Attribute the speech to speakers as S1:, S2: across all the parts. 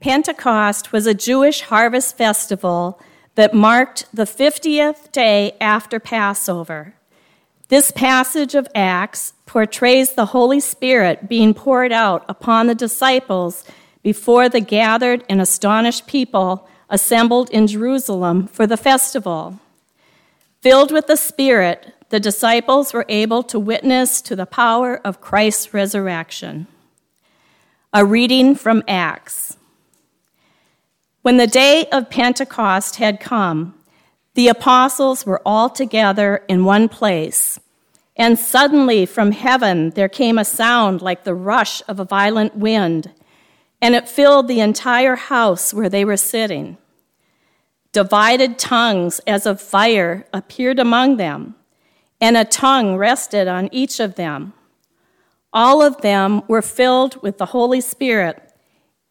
S1: Pentecost was a Jewish harvest festival that marked the 50th day after Passover. This passage of Acts portrays the Holy Spirit being poured out upon the disciples before the gathered and astonished people assembled in Jerusalem for the festival. Filled with the Spirit, the disciples were able to witness to the power of Christ's resurrection. A reading from Acts. When the day of Pentecost had come, the apostles were all together in one place. And suddenly from heaven there came a sound like the rush of a violent wind, and it filled the entire house where they were sitting. Divided tongues as of fire appeared among them, and a tongue rested on each of them. All of them were filled with the Holy Spirit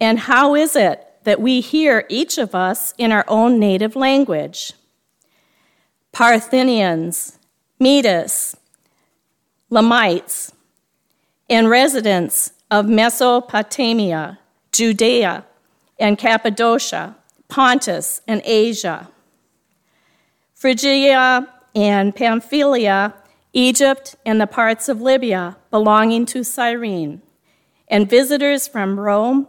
S1: And how is it that we hear each of us in our own native language? Parthians, Medes, Elamites, and residents of Mesopotamia, Judea, and Cappadocia, Pontus, and Asia, Phrygia and Pamphylia, Egypt, and the parts of Libya belonging to Cyrene, and visitors from Rome,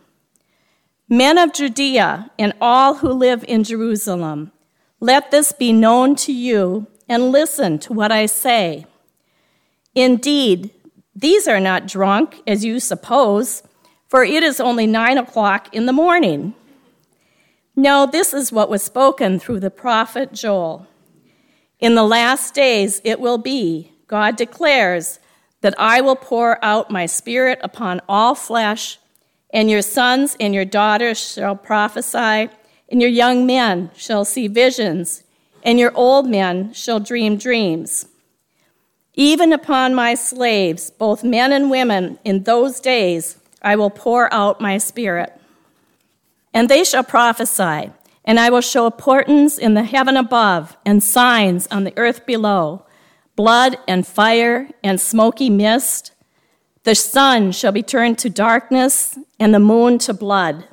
S1: Men of Judea and all who live in Jerusalem, let this be known to you and listen to what I say. Indeed, these are not drunk, as you suppose, for it is only nine o'clock in the morning. No, this is what was spoken through the prophet Joel. In the last days it will be, God declares, that I will pour out my spirit upon all flesh, and your sons and your daughters shall prophesy, and your young men shall see visions, and your old men shall dream dreams. Even upon my slaves, both men and women, in those days I will pour out my spirit. And they shall prophesy, and I will show portents in the heaven above and signs on the earth below blood and fire and smoky mist. The sun shall be turned to darkness and the moon to blood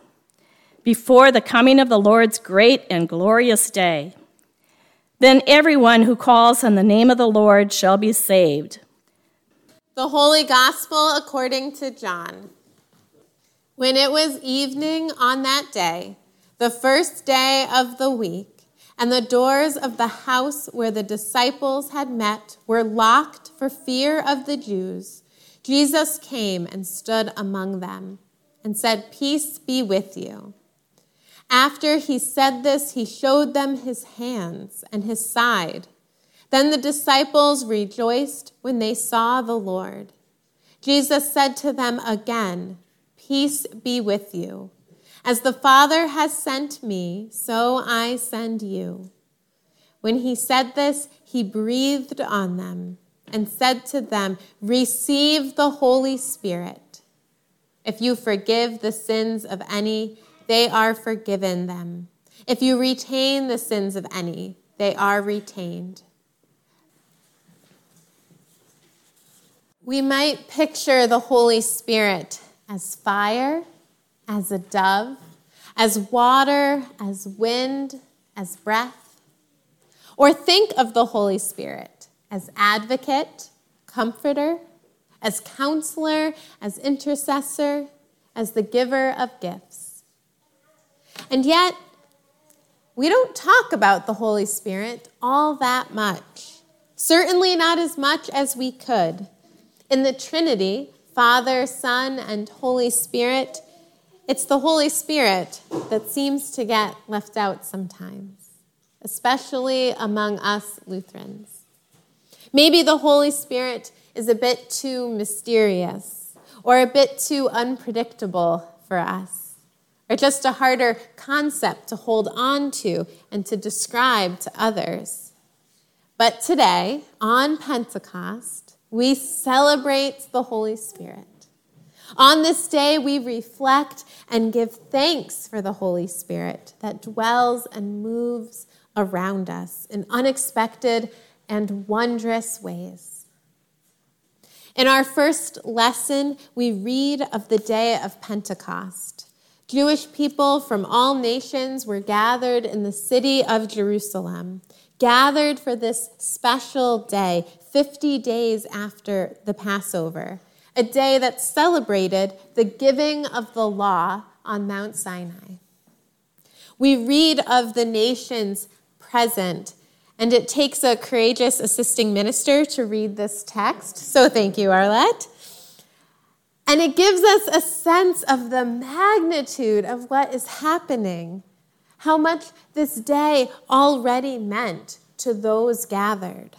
S1: before the coming of the Lord's great and glorious day. Then everyone who calls on the name of the Lord shall be saved.
S2: The Holy Gospel according to John. When it was evening on that day, the first day of the week, and the doors of the house where the disciples had met were locked for fear of the Jews, Jesus came and stood among them and said, Peace be with you. After he said this, he showed them his hands and his side. Then the disciples rejoiced when they saw the Lord. Jesus said to them again, Peace be with you. As the Father has sent me, so I send you. When he said this, he breathed on them and said to them, Receive the Holy Spirit. If you forgive the sins of any, they are forgiven them. If you retain the sins of any, they are retained. We might picture the Holy Spirit as fire, as a dove, as water, as wind, as breath. Or think of the Holy Spirit as advocate, comforter, as counselor, as intercessor, as the giver of gifts. And yet, we don't talk about the Holy Spirit all that much. Certainly not as much as we could. In the Trinity, Father, Son, and Holy Spirit, it's the Holy Spirit that seems to get left out sometimes, especially among us Lutherans. Maybe the Holy Spirit is a bit too mysterious or a bit too unpredictable for us, or just a harder concept to hold on to and to describe to others. But today, on Pentecost, we celebrate the Holy Spirit. On this day, we reflect and give thanks for the Holy Spirit that dwells and moves around us in unexpected and wondrous ways. In our first lesson, we read of the day of Pentecost. Jewish people from all nations were gathered in the city of Jerusalem, gathered for this special day, 50 days after the Passover, a day that celebrated the giving of the law on Mount Sinai. We read of the nations present and it takes a courageous assisting minister to read this text. So thank you, Arlette. And it gives us a sense of the magnitude of what is happening, how much this day already meant to those gathered.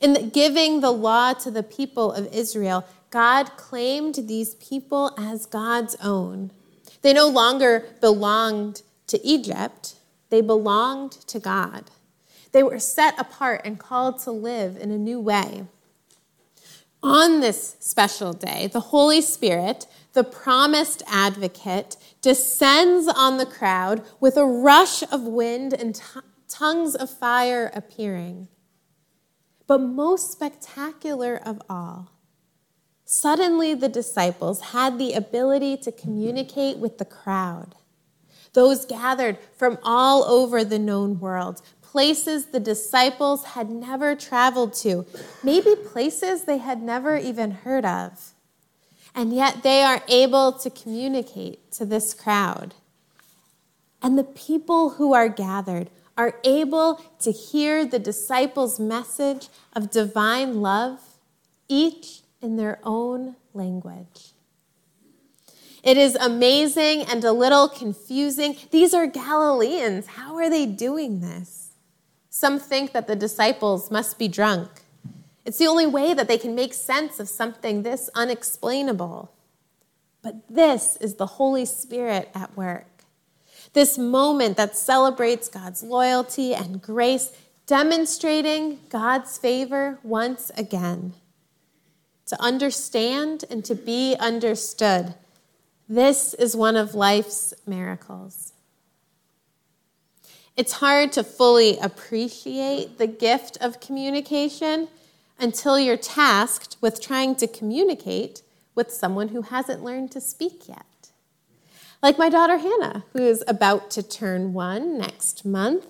S2: In giving the law to the people of Israel, God claimed these people as God's own. They no longer belonged to Egypt, they belonged to God. They were set apart and called to live in a new way. On this special day, the Holy Spirit, the promised advocate, descends on the crowd with a rush of wind and t- tongues of fire appearing. But most spectacular of all, suddenly the disciples had the ability to communicate with the crowd. Those gathered from all over the known world, places the disciples had never traveled to, maybe places they had never even heard of. And yet they are able to communicate to this crowd. And the people who are gathered are able to hear the disciples' message of divine love, each in their own language. It is amazing and a little confusing. These are Galileans. How are they doing this? Some think that the disciples must be drunk. It's the only way that they can make sense of something this unexplainable. But this is the Holy Spirit at work. This moment that celebrates God's loyalty and grace, demonstrating God's favor once again. To understand and to be understood. This is one of life's miracles. It's hard to fully appreciate the gift of communication until you're tasked with trying to communicate with someone who hasn't learned to speak yet. Like my daughter Hannah, who is about to turn one next month.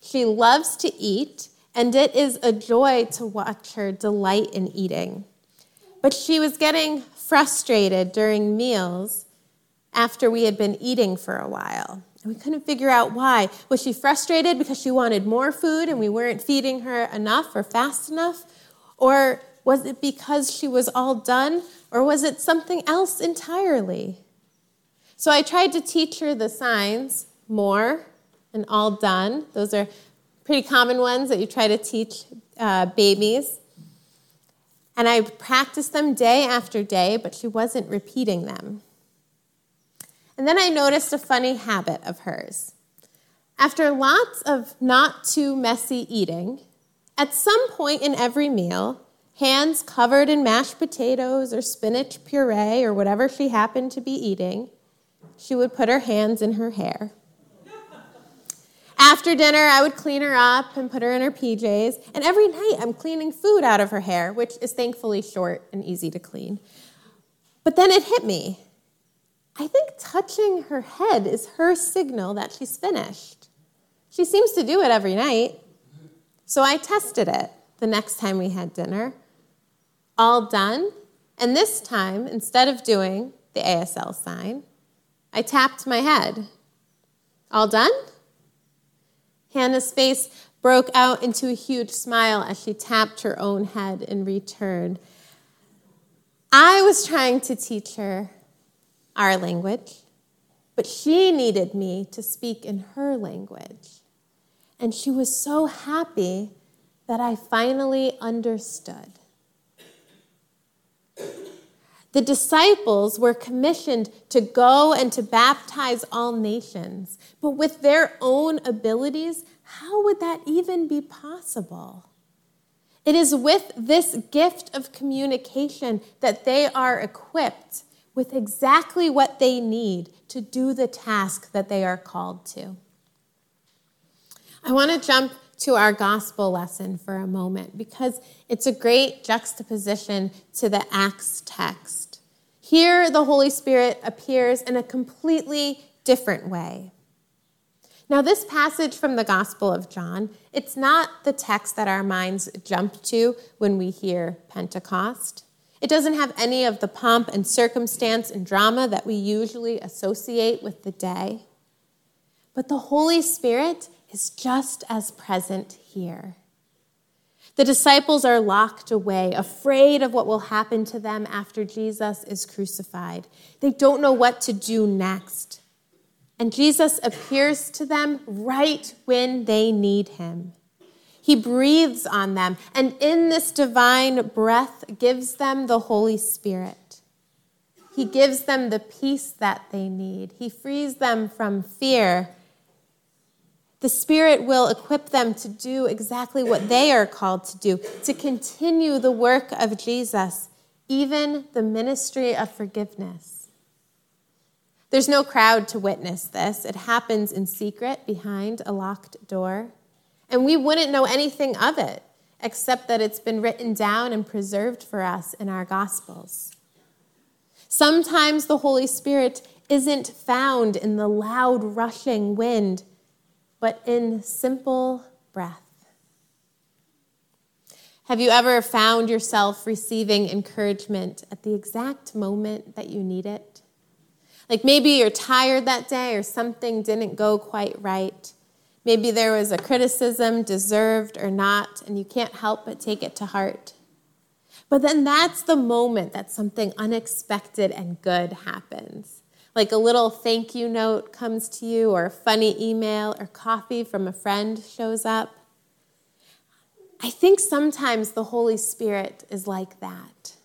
S2: She loves to eat, and it is a joy to watch her delight in eating. But she was getting frustrated during meals after we had been eating for a while. And we couldn't figure out why. Was she frustrated because she wanted more food and we weren't feeding her enough or fast enough? Or was it because she was all done? Or was it something else entirely? So I tried to teach her the signs more and all done. Those are pretty common ones that you try to teach uh, babies. And I practiced them day after day, but she wasn't repeating them. And then I noticed a funny habit of hers. After lots of not too messy eating, at some point in every meal, hands covered in mashed potatoes or spinach puree or whatever she happened to be eating, she would put her hands in her hair. After dinner, I would clean her up and put her in her PJs. And every night, I'm cleaning food out of her hair, which is thankfully short and easy to clean. But then it hit me. I think touching her head is her signal that she's finished. She seems to do it every night. So I tested it the next time we had dinner. All done. And this time, instead of doing the ASL sign, I tapped my head. All done? Hannah's face broke out into a huge smile as she tapped her own head in return. I was trying to teach her our language, but she needed me to speak in her language. And she was so happy that I finally understood. The disciples were commissioned to go and to baptize all nations, but with their own abilities, how would that even be possible? It is with this gift of communication that they are equipped with exactly what they need to do the task that they are called to. I want to jump to our gospel lesson for a moment because it's a great juxtaposition to the Acts text. Here, the Holy Spirit appears in a completely different way. Now, this passage from the Gospel of John, it's not the text that our minds jump to when we hear Pentecost. It doesn't have any of the pomp and circumstance and drama that we usually associate with the day. But the Holy Spirit is just as present here. The disciples are locked away, afraid of what will happen to them after Jesus is crucified. They don't know what to do next. And Jesus appears to them right when they need him. He breathes on them, and in this divine breath, gives them the Holy Spirit. He gives them the peace that they need. He frees them from fear the Spirit will equip them to do exactly what they are called to do, to continue the work of Jesus, even the ministry of forgiveness. There's no crowd to witness this. It happens in secret behind a locked door. And we wouldn't know anything of it except that it's been written down and preserved for us in our Gospels. Sometimes the Holy Spirit isn't found in the loud rushing wind but in simple breath. Have you ever found yourself receiving encouragement at the exact moment that you need it? Like maybe you're tired that day or something didn't go quite right. Maybe there was a criticism, deserved or not, and you can't help but take it to heart. But then that's the moment that something unexpected and good happens like a little thank you note comes to you, or a funny email, or coffee from a friend shows up. I think sometimes the Holy Spirit is like that,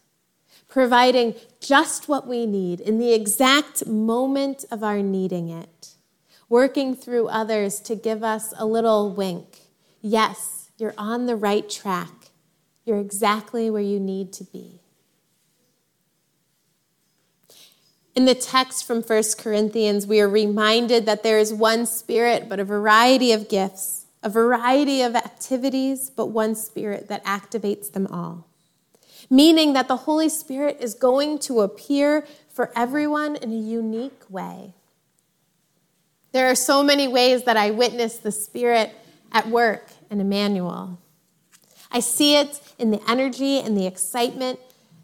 S2: providing just what we need in the exact moment of our needing it, working through others to give us a little wink. Yes, you're on the right track. You're exactly where you need to be. In the text from 1 Corinthians, we are reminded that there is one Spirit, but a variety of gifts, a variety of activities, but one Spirit that activates them all. Meaning that the Holy Spirit is going to appear for everyone in a unique way. There are so many ways that I witness the Spirit at work in Emmanuel. I see it in the energy and the excitement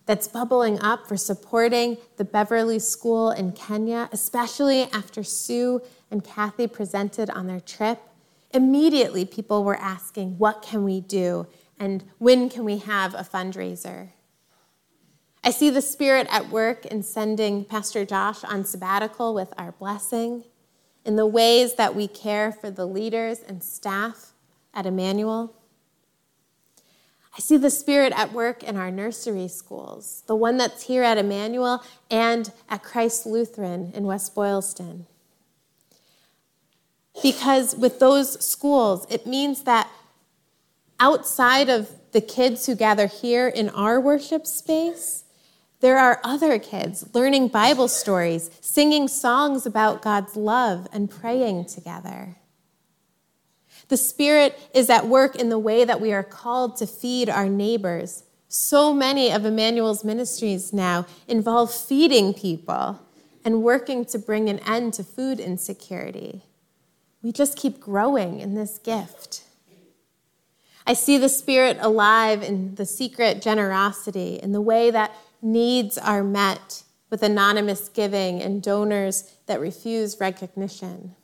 S2: that's bubbling up for supporting the Beverly School in Kenya, especially after Sue and Kathy presented on their trip. Immediately, people were asking, What can we do? And when can we have a fundraiser? I see the Spirit at work in sending Pastor Josh on sabbatical with our blessing, in the ways that we care for the leaders and staff at Emmanuel. I see the Spirit at work in our nursery schools, the one that's here at Emmanuel and at Christ Lutheran in West Boylston. Because with those schools, it means that outside of the kids who gather here in our worship space, there are other kids learning Bible stories, singing songs about God's love, and praying together. The Spirit is at work in the way that we are called to feed our neighbors. So many of Emmanuel's ministries now involve feeding people and working to bring an end to food insecurity. We just keep growing in this gift. I see the Spirit alive in the secret generosity, in the way that needs are met with anonymous giving and donors that refuse recognition.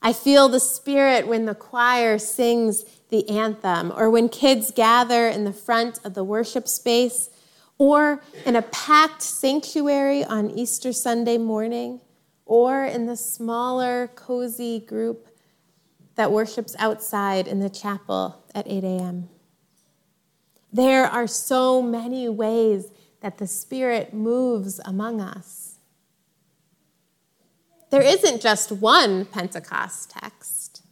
S2: I feel the Spirit when the choir sings the anthem, or when kids gather in the front of the worship space, or in a packed sanctuary on Easter Sunday morning, or in the smaller, cozy group that worships outside in the chapel at 8 a.m. There are so many ways that the Spirit moves among us. There isn't just one Pentecost text,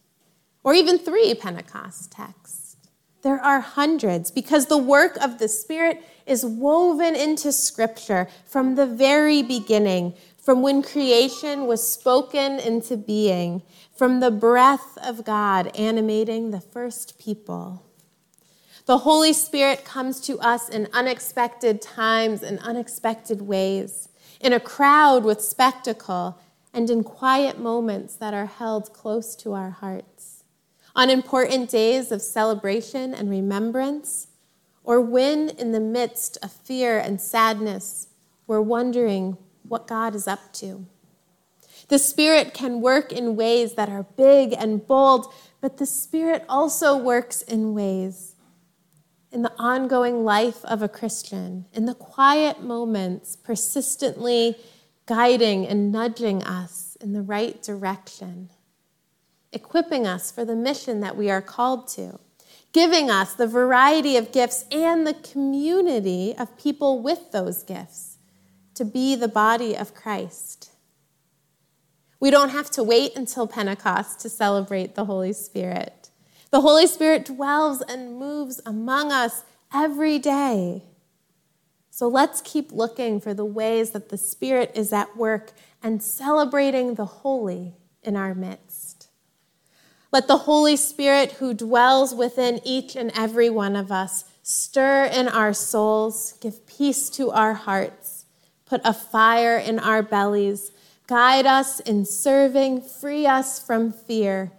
S2: or even three Pentecost texts. There are hundreds because the work of the Spirit is woven into Scripture from the very beginning, from when creation was spoken into being, from the breath of God animating the first people. The Holy Spirit comes to us in unexpected times and unexpected ways, in a crowd with spectacle, and in quiet moments that are held close to our hearts. On important days of celebration and remembrance, or when, in the midst of fear and sadness, we're wondering what God is up to. The Spirit can work in ways that are big and bold, but the Spirit also works in ways in the ongoing life of a Christian, in the quiet moments, persistently guiding and nudging us in the right direction, equipping us for the mission that we are called to, giving us the variety of gifts and the community of people with those gifts to be the body of Christ. We don't have to wait until Pentecost to celebrate the Holy Spirit. The Holy Spirit dwells and moves among us every day. So let's keep looking for the ways that the Spirit is at work and celebrating the holy in our midst. Let the Holy Spirit who dwells within each and every one of us stir in our souls, give peace to our hearts, put a fire in our bellies, guide us in serving, free us from fear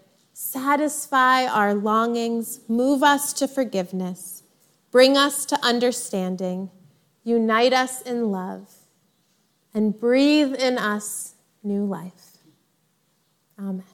S2: satisfy our longings, move us to forgiveness, bring us to understanding, unite us in love, and breathe in us new life. Amen.